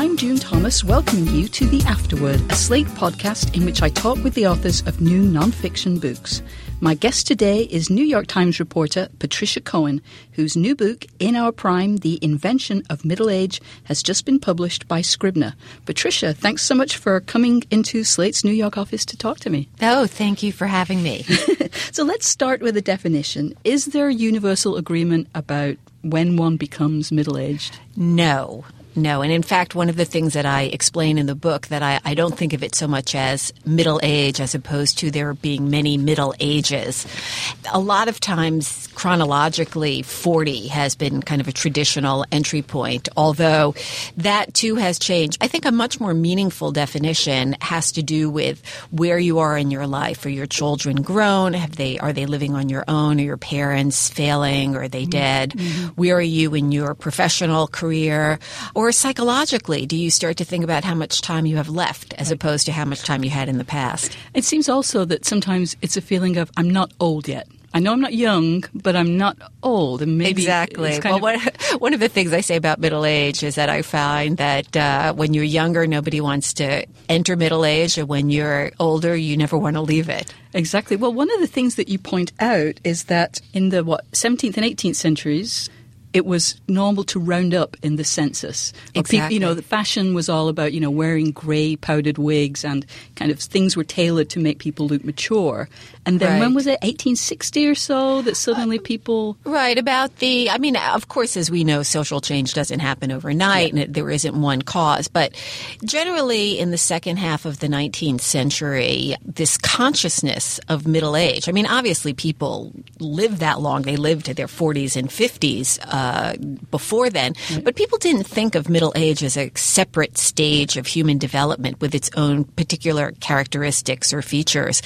I'm June Thomas, welcoming you to The Afterword, a Slate podcast in which I talk with the authors of new nonfiction books. My guest today is New York Times reporter Patricia Cohen, whose new book, In Our Prime The Invention of Middle Age, has just been published by Scribner. Patricia, thanks so much for coming into Slate's New York office to talk to me. Oh, thank you for having me. so let's start with a definition. Is there universal agreement about when one becomes middle aged? No. No, and in fact, one of the things that I explain in the book that I, I, don't think of it so much as middle age as opposed to there being many middle ages. A lot of times, chronologically, 40 has been kind of a traditional entry point, although that too has changed. I think a much more meaningful definition has to do with where you are in your life. Are your children grown? Have they are they living on your own? Are your parents failing? Are they dead? Mm-hmm. Where are you in your professional career? Or psychologically, do you start to think about how much time you have left as opposed to how much time you had in the past? It seems also that sometimes it's a feeling of, I'm not old yet. I know I'm not young, but I'm not old. And maybe exactly. well, of, one, one of the things I say about middle age is that I find that uh, when you're younger, nobody wants to enter middle age, and when you're older, you never want to leave it. Exactly. Well, one of the things that you point out is that in the what 17th and 18th centuries, it was normal to round up in the census. Exactly. You know, the fashion was all about, you know, wearing grey powdered wigs and kind of things were tailored to make people look mature. And then right. when was it, 1860 or so, that suddenly uh, people. Right, about the. I mean, of course, as we know, social change doesn't happen overnight yeah. and it, there isn't one cause. But generally, in the second half of the 19th century, this consciousness of middle age. I mean, obviously, people lived that long. They lived to their 40s and 50s. Uh, uh, before then. But people didn't think of middle age as a separate stage of human development with its own particular characteristics or features.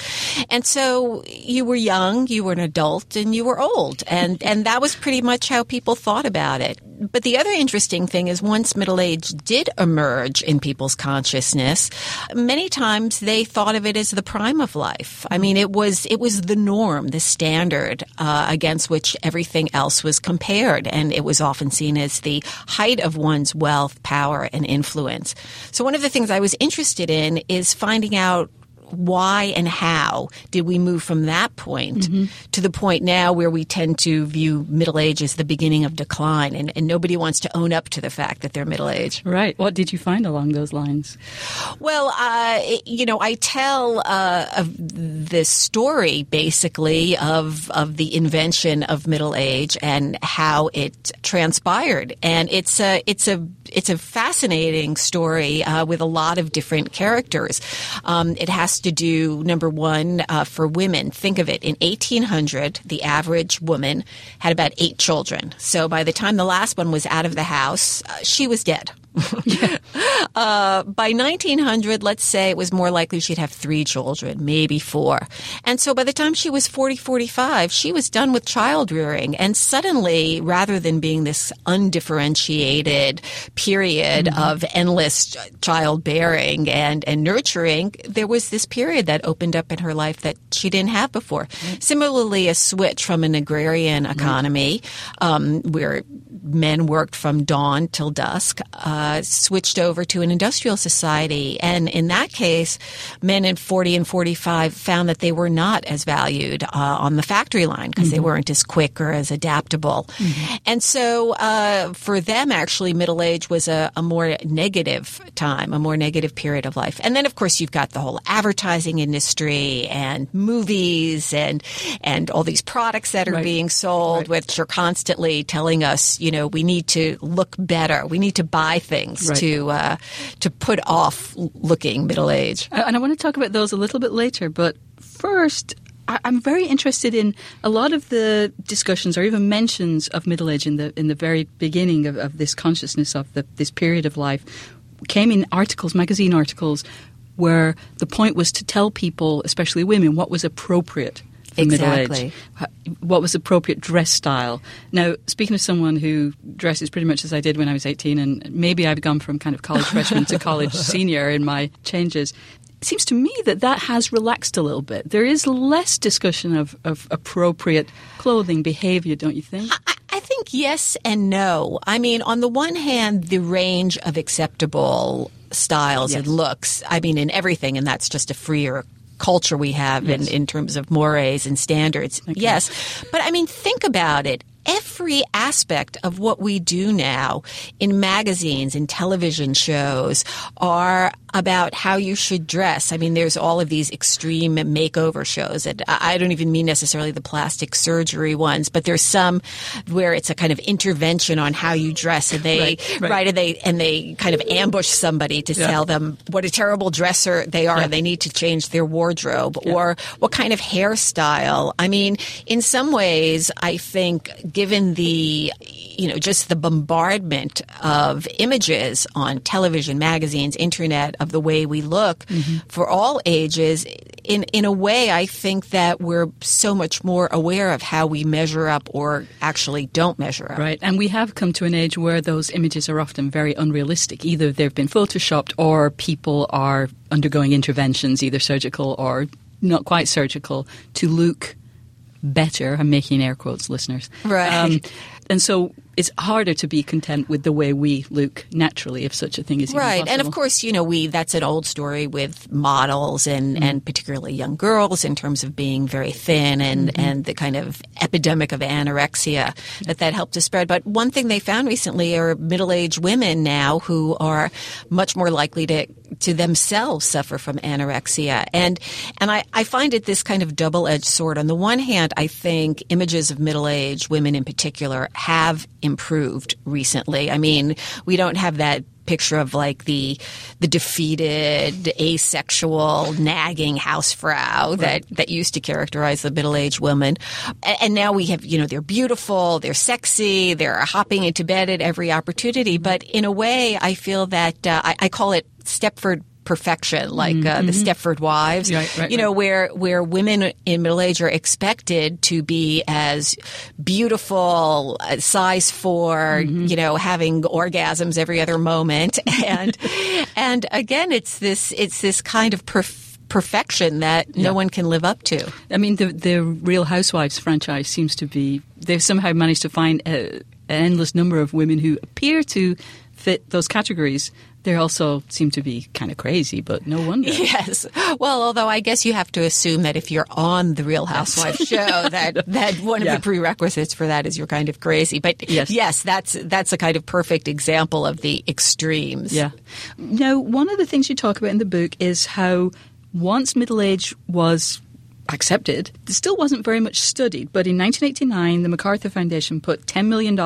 And so you were young, you were an adult, and you were old. And, and that was pretty much how people thought about it. But the other interesting thing is once middle age did emerge in people's consciousness, many times they thought of it as the prime of life. I mean, it was, it was the norm, the standard, uh, against which everything else was compared. And it was often seen as the height of one's wealth, power, and influence. So one of the things I was interested in is finding out why and how did we move from that point mm-hmm. to the point now where we tend to view middle age as the beginning of decline and, and nobody wants to own up to the fact that they're middle age. Right. What did you find along those lines? Well, uh, you know, I tell uh, of this story basically of, of the invention of middle age and how it transpired. And it's a, it's a, it's a fascinating story uh, with a lot of different characters. Um, it has to do, number one, uh, for women. Think of it. In 1800, the average woman had about eight children. So by the time the last one was out of the house, uh, she was dead. uh, by 1900, let's say it was more likely she'd have three children, maybe four. And so by the time she was 40, 45, she was done with child rearing. And suddenly, rather than being this undifferentiated period mm-hmm. of endless childbearing and, and nurturing, there was this period that opened up in her life that she didn't have before. Mm-hmm. Similarly, a switch from an agrarian economy um, where men worked from dawn till dusk. Uh, switched over to an industrial society. And in that case, men in 40 and 45 found that they were not as valued uh, on the factory line because mm-hmm. they weren't as quick or as adaptable. Mm-hmm. And so uh, for them, actually, middle age was a, a, more negative time, a more negative period of life. And then, of course, you've got the whole advertising industry and movies and and all these products that are right. being sold, right. which are constantly telling us, you know, we need to look better, we need to buy things right. to uh, to put off looking middle age. And I want to talk about those a little bit later, but first. I'm very interested in a lot of the discussions or even mentions of middle age in the in the very beginning of, of this consciousness of the, this period of life came in articles, magazine articles, where the point was to tell people, especially women, what was appropriate exactly. middle age. What was appropriate dress style? Now, speaking of someone who dresses pretty much as I did when I was 18, and maybe I've gone from kind of college freshman to college senior in my changes, it seems to me that that has relaxed a little bit. There is less discussion of, of appropriate clothing behavior, don't you think? I, I think yes and no. I mean, on the one hand, the range of acceptable styles Yes. and looks, I mean, in everything, and that's just a freer culture we have Yes. in, in terms of mores and standards. Yes. But I mean, think about it. Every aspect of what we do now in magazines and television shows are about how you should dress. I mean, there's all of these extreme makeover shows, and I don't even mean necessarily the plastic surgery ones, but there's some where it's a kind of intervention on how you dress, and they Right, right. right, and they and they kind of ambush somebody to Yeah. tell them what a terrible dresser they are, Yeah. and they need to change their wardrobe, or what kind of hairstyle. I mean, in some ways, I think given the you know just the bombardment of images on television, magazines, internet of the way we look Mm-hmm. for all ages. In in a way, I think that we're so much more aware of how we measure up or actually don't measure up. Right, and we have come to an age where those images are often very unrealistic. Either they've been photoshopped or people are undergoing interventions, either surgical or not quite surgical, to look better. I'm making air quotes, listeners. Um, Right. and so it's harder to be content with the way we look naturally, if such a thing is Right. And of course, you know, we that's an old story with models and, mm-hmm. and particularly young girls in terms of being very thin and, mm-hmm. and the kind of epidemic of anorexia that that helped to spread. But one thing they found recently are middle-aged women now who are much more likely to to themselves suffer from anorexia. And and I, I find it this kind of double-edged sword. On the one hand, I think images of middle-aged women in particular have improved recently. I mean, we don't have that picture of like the the defeated, asexual, nagging hausfrau that that used to characterize the middle aged woman, A- and now we have you know they're beautiful, they're sexy, they're hopping into bed at every opportunity. But in a way, I feel that uh, I, I call it Stepford perfection, like uh, the Stepford wives. Mm-hmm. Right, right, you know, right. where where women in middle age are expected to be as beautiful, uh, size 4 Mm-hmm. you know, having orgasms every other moment, and and again, it's this it's this kind of perf- perfection that no one can live up to. I mean, the the Real Housewives franchise seems to be they've somehow managed to find a, an endless number of women who appear to fit those categories. They also seem to be kind of crazy, but no wonder. Yes. Well, although I guess you have to assume that if you're on the Real Housewives show, that that one Yeah. of the prerequisites for that is you're kind of crazy. But Yes. that's that's a kind of perfect example of the extremes. Yeah. Now, one of the things you talk about in the book is how once middle age was accepted, it still wasn't very much studied. But in 1989, the MacArthur Foundation put $10 million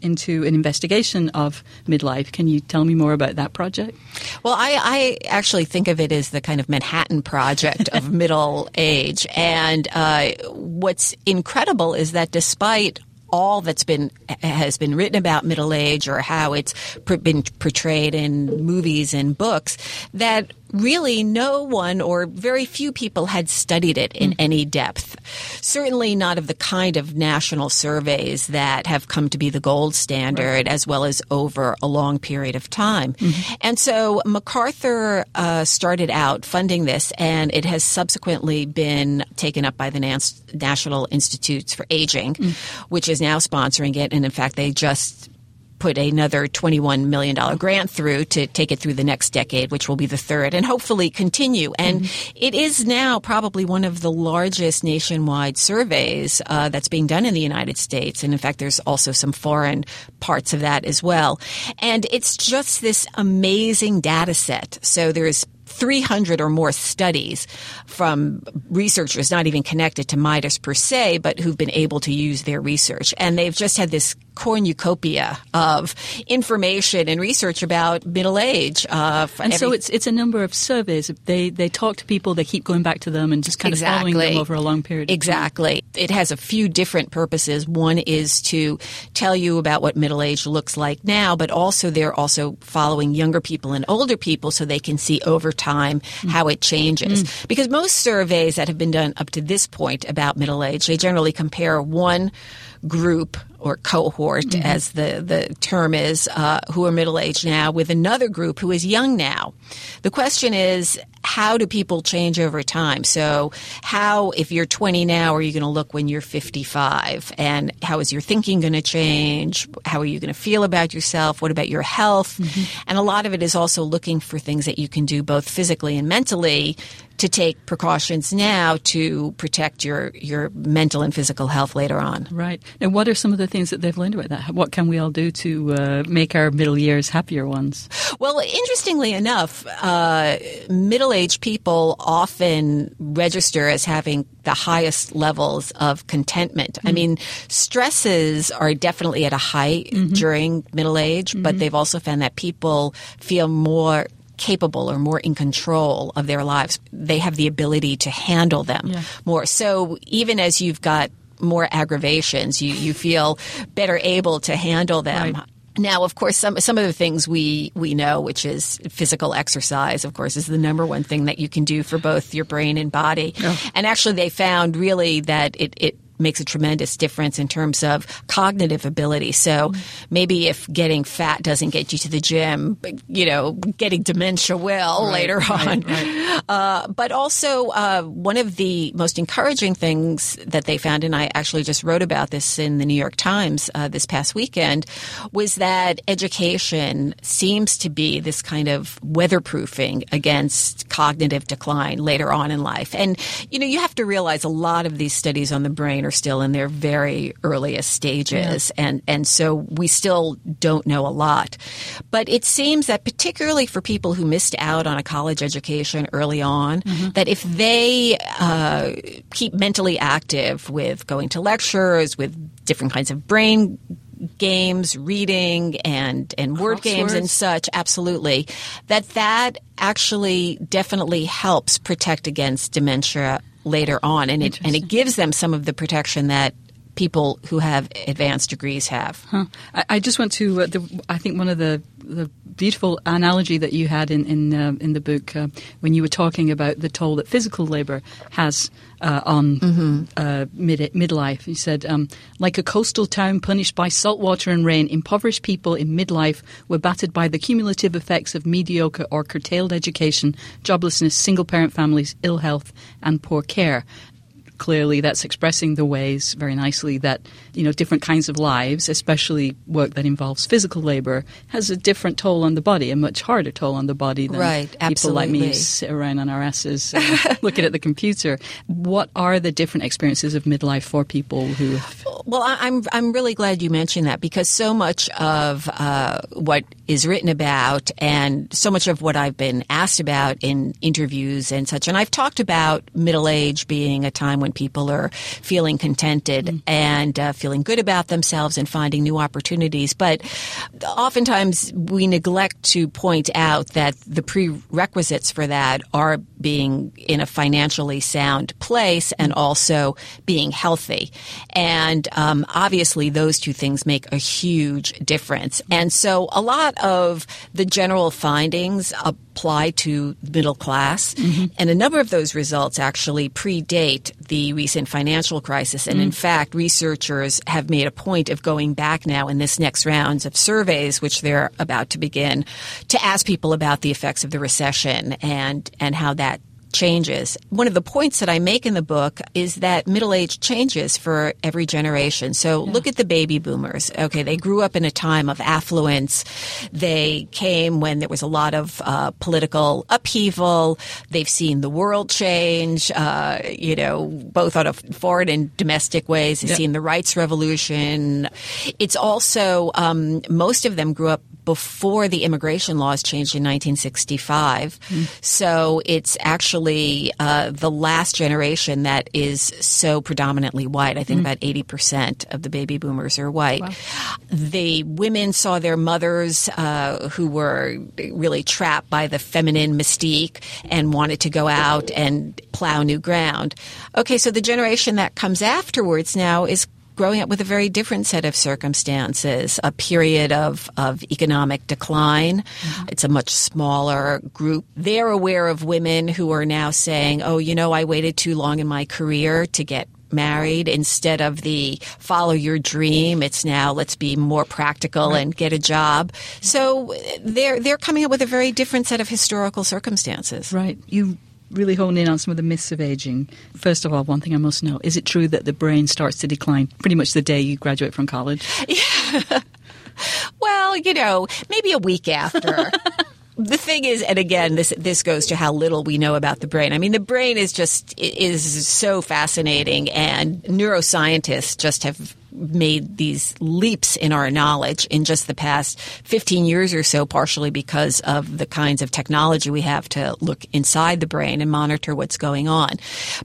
into an investigation of midlife. Can you tell me more about that project? Well, I, I actually think of it as the kind of Manhattan Project of middle age. And uh, what's incredible is that despite all that's been has been written about middle age or how it's pr- been portrayed in movies and books, that really no one or very few people had studied it in mm-hmm. any depth. Certainly not of the kind of national surveys that have come to be the gold standard as well as over a long period of time. Mm-hmm. And so MacArthur uh, started out funding this, and it has subsequently been taken up by the Nas- National Institutes for Aging, mm. which is now sponsoring it. And in fact, they just put another $21 million grant through to take it through the next decade, which will be the third, and hopefully continue. And it is now probably one of the largest nationwide surveys uh, that's being done in the United States. And in fact, there's also some foreign parts of that as well. And it's just this amazing data set. So there's 300 or more studies from researchers not even connected to MIDUS per se, but who've been able to use their research. And they've just had this cornucopia of information and research about middle age. Uh, And so it's it's a number of surveys. They they talk to people, they keep going back to them, and just kind of following them over a long period. of time. Exactly. It has a few different purposes. One is to tell you about what middle age looks like now, but also they're also following younger people and older people so they can see over time how it changes. Because most surveys that have been done up to this point about middle age, they generally compare one group or cohort, mm-hmm. as the, the term is, uh, who are middle aged now, with another group who is young now. The question is, how do people change over time? So, how, if you're 20 now, are you going to look when you're 55? And how is your thinking going to change? How are you going to feel about yourself? What about your health? Mm-hmm. And a lot of it is also looking for things that you can do both physically and mentally to take precautions now to protect your, your mental and physical health later on. Right. And what are some of the things that they've learned about that? What can we all do to uh, make our middle years happier ones? Well, interestingly enough, uh, middle aged people often register as having the highest levels of contentment. Mm-hmm. I mean, stresses are definitely at a height mm-hmm. during middle age, mm-hmm. but they've also found that people feel more capable or more in control of their lives. They have the ability to handle them yeah. more. So even as you've got more aggravations, you, you feel better able to handle them. Right. Now, of course, some some of the things we we know, which is physical exercise, of course, is the number one thing that you can do for both your brain and body. And actually, they found really that it, it makes a tremendous difference in terms of cognitive ability. So maybe if getting fat doesn't get you to the gym, you know, getting dementia will right, later on. Right, right. Uh, but also, uh, one of the most encouraging things that they found, and I actually just wrote about this in the New York Times uh, this past weekend, was that education seems to be this kind of weatherproofing against cognitive decline later on in life. And, you know, you have to realize a lot of these studies on the brain are are still in their very earliest stages, yeah. and and so we still don't know a lot. But it seems that particularly for people who missed out on a college education early on, mm-hmm. that if they uh, keep mentally active with going to lectures, with different kinds of brain games, reading, and and word Crosswords. games and such, absolutely, that that actually definitely helps protect against dementia later on, and it and it gives them some of the protection that people who have advanced degrees have. Huh. I, I, just want to. Uh, the, I think one of the the beautiful analogy that you had in in, uh, in the book uh, when you were talking about the toll that physical labor has uh, on mm-hmm. Uh, mid midlife. You said, um, like a coastal town punished by salt water and rain, impoverished people in midlife were battered by the cumulative effects of mediocre or curtailed education, joblessness, single parent families, ill health, and poor care clearly that's expressing the ways very nicely that you know different kinds of lives, especially work that involves physical labor, has a different toll on the body, a much harder toll on the body than right, people like me sit around on our asses uh, looking at the computer. What are the different experiences of midlife for people who? Have... Well, I'm I'm really glad you mentioned that because so much of uh, what is written about and so much of what I've been asked about in interviews and such, and I've talked about middle age being a time when people are feeling contented mm-hmm. and uh, feeling good about themselves and finding new opportunities. But oftentimes we neglect to point out that the prerequisites for that are being in a financially sound place and also being healthy. And um, obviously, those two things make a huge difference. And so, a lot of the general findings apply to middle class, mm-hmm. and a number of those results actually predate the recent financial crisis. And mm-hmm. in fact, researchers have made a point of going back now in this next rounds of surveys, which they're about to begin, to ask people about the effects of the recession and and how that changes. One of the points that I make in the book is that middle age changes for every generation. So yeah. look at the baby boomers. Okay, they grew up in a time of affluence. They came when there was a lot of uh, political upheaval. They've seen the world change, uh, you know, both on a foreign and domestic ways. They've yeah. seen the rights revolution. It's also, um, most of them grew up before the immigration laws changed in 1965. Mm. So it's actually uh, the last generation that is so predominantly white. I think mm. about 80% of the baby boomers are white. Wow. The women saw their mothers uh, who were really trapped by the feminine mystique and wanted to go out and plow new ground. Okay, so the generation that comes afterwards now is growing up with a very different set of circumstances, a period of, of economic decline. Mm-hmm. It's a much smaller group. They're aware of women who are now saying, oh, you know, I waited too long in my career to get married instead of the follow your dream. It's now let's be more practical right. and get a job. So they're they're coming up with a very different set of historical circumstances. Right. You really hone in on some of the myths of aging. First of all, one thing I must know is it true that the brain starts to decline pretty much the day you graduate from college? Yeah. well, you know, maybe a week after. the thing is, and again, this this goes to how little we know about the brain. I mean, the brain is just is so fascinating, and neuroscientists just have made these leaps in our knowledge in just the past 15 years or so, partially because of the kinds of technology we have to look inside the brain and monitor what's going on.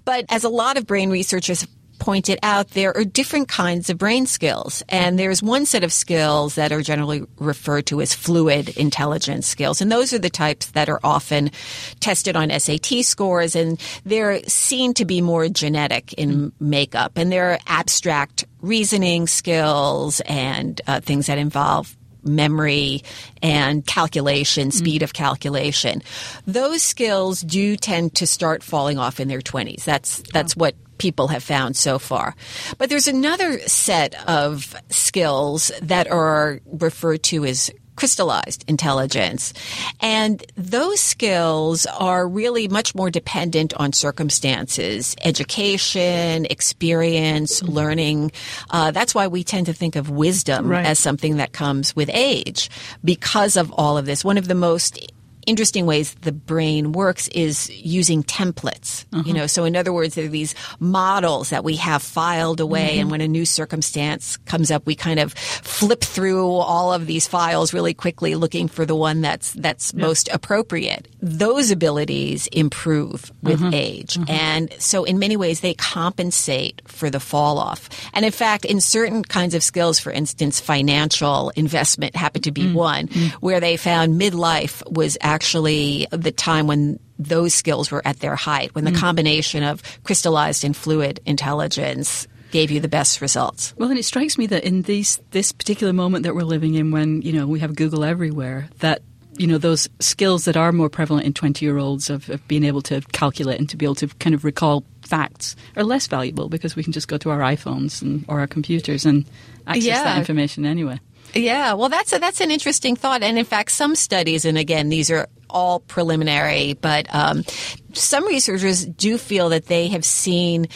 But as a lot of brain researchers pointed out, there are different kinds of brain skills. And there's one set of skills that are generally referred to as fluid intelligence skills. And those are the types that are often tested on SAT scores. And they're seen to be more genetic in makeup. And they're abstract reasoning skills and uh, things that involve memory and calculation, speed of calculation. Those skills do tend to start falling off in their 20s. That's that's what people have found so far. But there's another set of skills that are referred to as crystallized intelligence. And those skills are really much more dependent on circumstances, education, experience, mm-hmm. learning. Uh, that's why we tend to think of wisdom right. as something that comes with age because of all of this. One of the most interesting ways the brain works is using templates. Uh-huh. You know, so in other words, there are these models that we have filed away, mm-hmm. and when a new circumstance comes up, we kind of flip through all of these files really quickly, looking for the one that's that's yeah. most appropriate. Those abilities improve with uh-huh. age, uh-huh. and so in many ways they compensate for the fall off. And in fact, in certain kinds of skills, for instance, financial investment happened to be mm-hmm. one mm. where they found midlife was actually actually the time when those skills were at their height, when the mm. combination of crystallized and fluid intelligence gave you the best results. Well, and it strikes me that in these this particular moment that we're living in, when you know we have Google everywhere, that you know those skills that are more prevalent in 20 year olds of, of, being able to calculate and to be able to kind of recall facts are less valuable because we can just go to our iPhones and or our computers and access yeah. that information anyway. Yeah, well, that's a, that's an interesting thought, and in fact, some studies, and again, these are all preliminary, but um, some researchers do feel that they have seen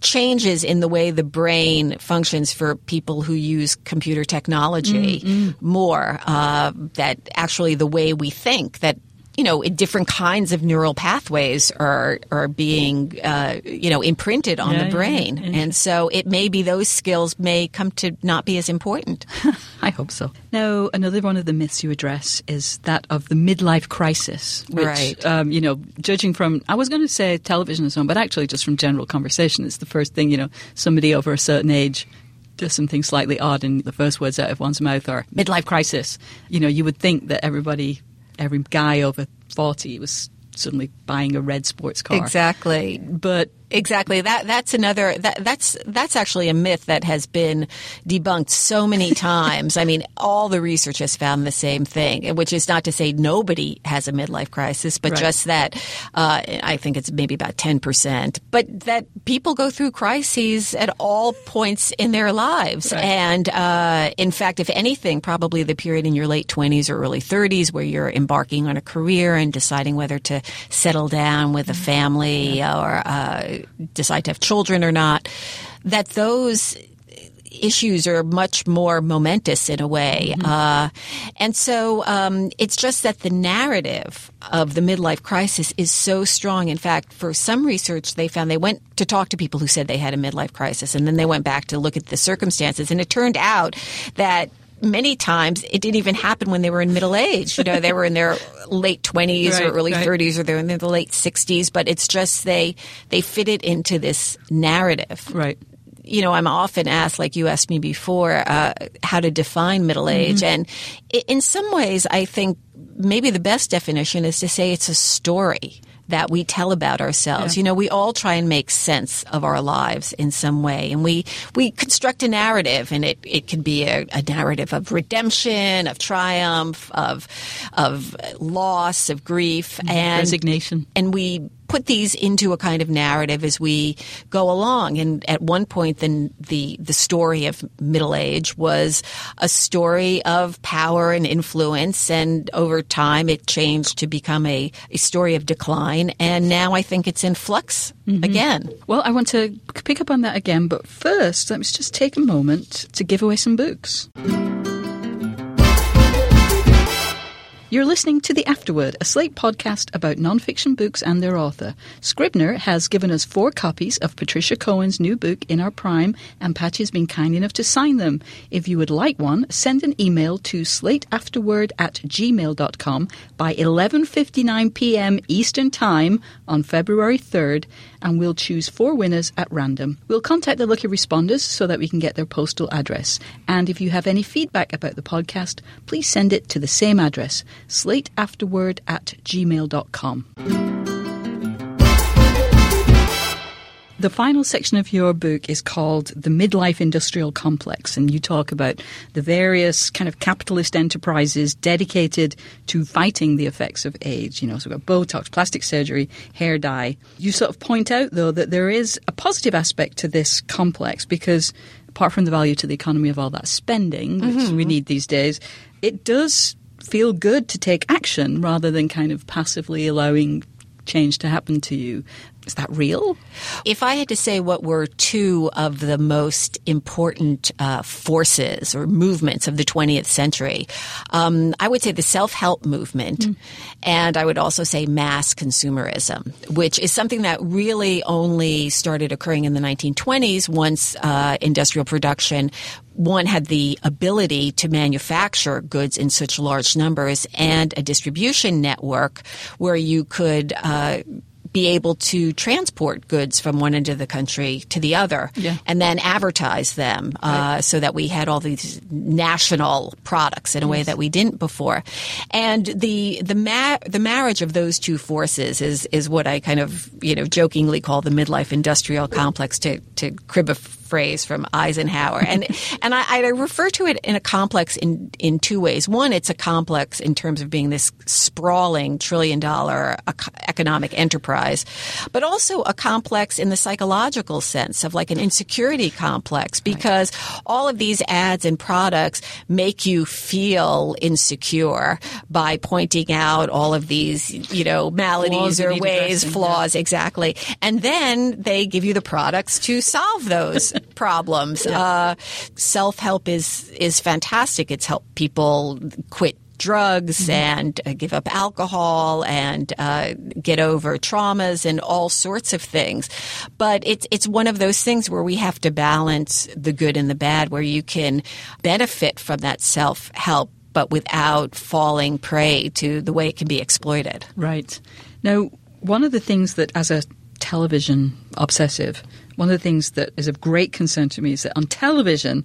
changes in the way the brain functions for people who use computer technology mm-hmm. more. Uh, that actually the way we think that you know, different kinds of neural pathways are are being, uh, you know, imprinted on yeah, the brain, yeah, and so it may be those skills may come to not be as important. I hope so. Now, another one of the myths you address is that of the midlife crisis, which, right. um, you know, judging from, I was going to say television and so on, but actually just from general conversation, it's the first thing, you know, somebody over a certain age does something slightly odd and the first words out of one's mouth are midlife crisis. You know, you would think that everybody every guy over 40 was suddenly buying a red sports car. Exactly. But Exactly. That that's another that that's that's actually a myth that has been debunked so many times. I mean, all the research has found the same thing, which is not to say nobody has a midlife crisis, but right. just that uh, I think it's maybe about ten percent, but that people go through crises at all points in their lives, right. and uh, in fact, if anything, probably the period in your late twenties or early thirties where you're embarking on a career and deciding whether to settle down with a family yeah. or uh, decide to have children or not, that those issues are much more momentous in a way. Mm-hmm. Uh, and so um, it's just that the narrative of the midlife crisis is so strong. In fact, for some research, they found they went to talk to people who said they had a midlife crisis, and then they went back to look at the circumstances. And it turned out that many times it didn't even happen when they were in middle age. You know, they were in their late twenties right, or early thirties, right. or they're in the late sixties. But it's just they they fit it into this narrative. Right. You know, I'm often asked, like you asked me before, uh, how to define middle age, mm-hmm. and in some ways, I think maybe the best definition is to say it's a story that we tell about ourselves. Yeah. You know, we all try and make sense of our lives in some way, and we we construct a narrative, and it it can be a, a narrative of redemption, of triumph, of of loss, of grief, mm-hmm. and resignation, and and we put these into a kind of narrative as we go along. And at one point, then the the story of middle age was a story of power and influence, and over time, it changed to become a, a story of decline. And now I think it's in flux mm-hmm. again. Well, I want to pick up on that again, but first, let's just take a moment to give away some books. You're listening to The Afterword, a Slate podcast about nonfiction books and their author. Scribner has given us four copies of Patricia Cohen's new book in our prime, and Patty has been kind enough to sign them. If you would like one, send an email to slateafterword at gmail.com by 11.59 p.m. Eastern Time on February 3rd, and we'll choose four winners at random. We'll contact the lucky responders so that we can get their postal address. And if you have any feedback about the podcast, please send it to the same address, slateafterword at gmail.com. The final section of your book is called The Midlife Industrial Complex, and you talk about the various kind of capitalist enterprises dedicated to fighting the effects of age. You know, so we've got Botox, plastic surgery, hair dye. You sort of point out, though, that there is a positive aspect to this complex because apart from the value to the economy of all that spending, which mm-hmm. we need these days, it does feel good to take action rather than kind of passively allowing change to happen to you. Is that real? If I had to say what were two of the most important uh, forces or movements of the 20th century, um, I would say the self help movement, mm. and I would also say mass consumerism, which is something that really only started occurring in the 1920s once uh, industrial production one had the ability to manufacture goods in such large numbers and a distribution network where you could uh, be able to transport goods from one end of the country to the other yeah. and then advertise them uh, right. so that we had all these national products in a yes. way that we didn't before. And the the ma- the marriage of those two forces is is what I kind of you know jokingly call the midlife industrial complex to to crib a phrase from Eisenhower. And and I, I, refer to it in a complex in in two ways. One, it's a complex in terms of being this sprawling trillion dollar economic enterprise, but also a complex in the psychological sense of like an insecurity complex because right. all of these ads and products make you feel insecure by pointing out all of these, you know, maladies or ways, flaws, yeah. exactly. And then they give you the products to solve those problems. Yeah. Uh, Self help is is fantastic. It's helped people quit drugs mm-hmm. and uh, give up alcohol and uh, get over traumas and all sorts of things. But it's it's one of those things where we have to balance the good and the bad, where you can benefit from that self help, but without falling prey to the way it can be exploited. Right. Now, one of the things that as a television obsessive one of the things that is of great concern to me is that on television,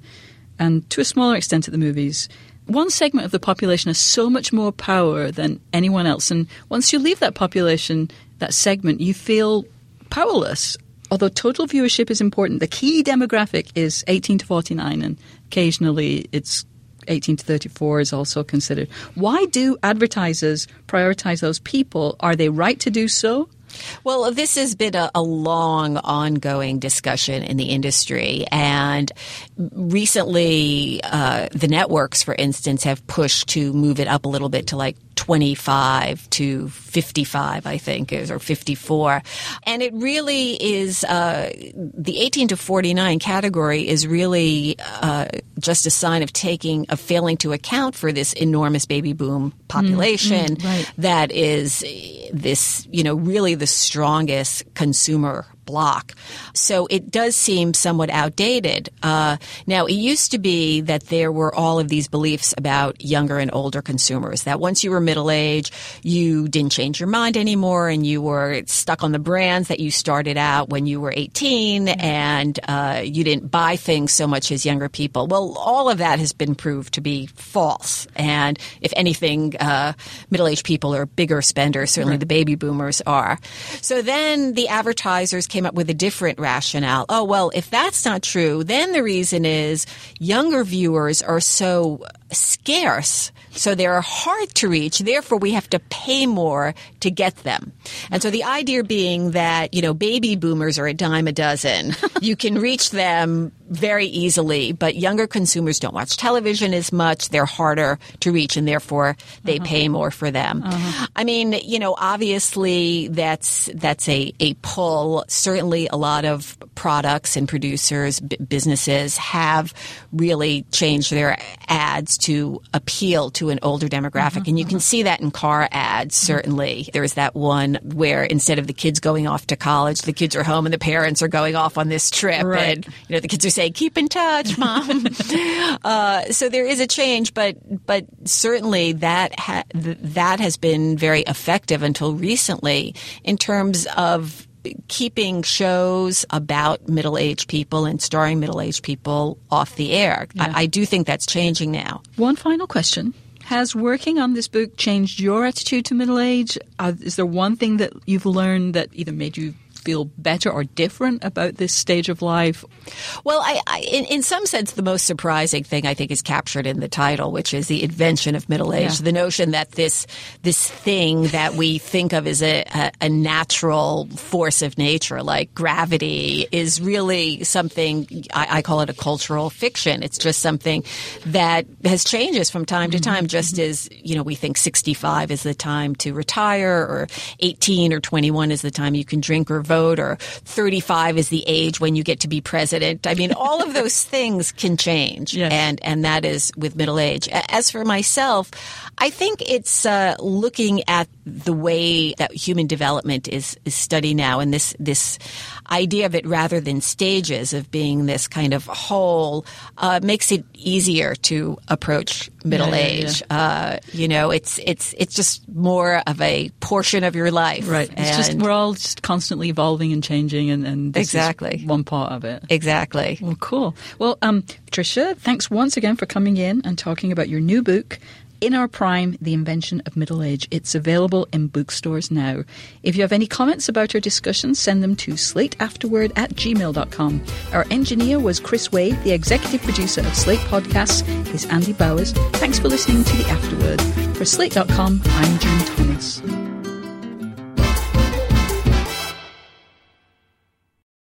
and to a smaller extent at the movies, one segment of the population has so much more power than anyone else. And once you leave that population, that segment, you feel powerless. Although total viewership is important, the key demographic is 18 to 49, and occasionally it's 18 to 34 is also considered. Why do advertisers prioritize those people? Are they right to do so? Well, this has been a, a, long, ongoing discussion in the industry. And recently, uh, the networks, for instance, have pushed to move it up a little bit to like 25 to 55, I think, is, or 54. And it really is, uh, the 18 to 49 category is really uh, just a sign of taking, of failing to account for this enormous baby boom population mm, mm, right. that is this, you know, really the strongest consumer block. So it does seem somewhat outdated. Uh, now, it used to be that there were all of these beliefs about younger and older consumers, that once you were middle age, you didn't change your mind anymore and you were stuck on the brands that you started out when you were 18 and uh, you didn't buy things so much as younger people. Well, all of that has been proved to be false. And if anything, uh, middle aged people are bigger spenders. Certainly right. the baby boomers are. So then the advertisers came up with a different rationale. Oh, well, if that's not true, then the reason is younger viewers are so scarce, so they're hard to reach. Therefore, we have to pay more to get them. And so the idea being that, you know, baby boomers are a dime a dozen. you can reach them very easily, but younger consumers don't watch television as much. They're harder to reach and therefore they uh-huh. pay more for them. Uh-huh. I mean, you know, obviously that's that's a, a pull. Certainly a lot of products and producers, b- businesses have really changed their ads to appeal to an older demographic. Uh-huh. And you can see that in car ads, certainly. There's that one where instead of the kids going off to college, the kids are home and the parents are going off on this trip. Right. And, you know, the kids are saying, keep in touch, mom. uh, so there is a change, but, but certainly that, ha- that has been very effective until recently in terms of keeping shows about middle aged people and starring middle aged people off the air. Yeah. I, I, do think that's changing now. One final question. Has working on this book changed your attitude to middle age? Uh, is there one thing that you've learned that either made you feel better or different about this stage of life? Well, I, I, in, in some sense, the most surprising thing I think is captured in the title, which is the invention of middle age. Yeah. The notion that this this thing that we think of as a, a, a natural force of nature, like gravity, is really something I, I, call it a cultural fiction. It's just something that has changes from time to mm-hmm. time. Just mm-hmm. as you know, we think 65 is the time to retire, or 18 or 21 is the time you can drink or vote vote or 35 is the age when you get to be president. I mean, all of those things can change. Yes. And, and that is with middle age. As for myself, I think it's uh, looking at the way that human development is, is studied now and this, this idea of it rather than stages of being this kind of whole uh, makes it easier to approach middle yeah, age. Yeah, yeah. Uh, you know, it's it's it's just more of a portion of your life. Right. It's just we're all just constantly evolving and changing, and, and exactly one part of it. Exactly. Well, cool. Well, um, Patricia, thanks once again for coming in and talking about your new book. In Our Prime, The Invention of Middle Age. It's available in bookstores now. If you have any comments about our discussion, send them to slateafterword at gmail.com. Our engineer was Chris Wade. The executive producer of Slate Podcasts is Andy Bowers. Thanks for listening to The Afterword. For Slate.com, I'm June Thomas.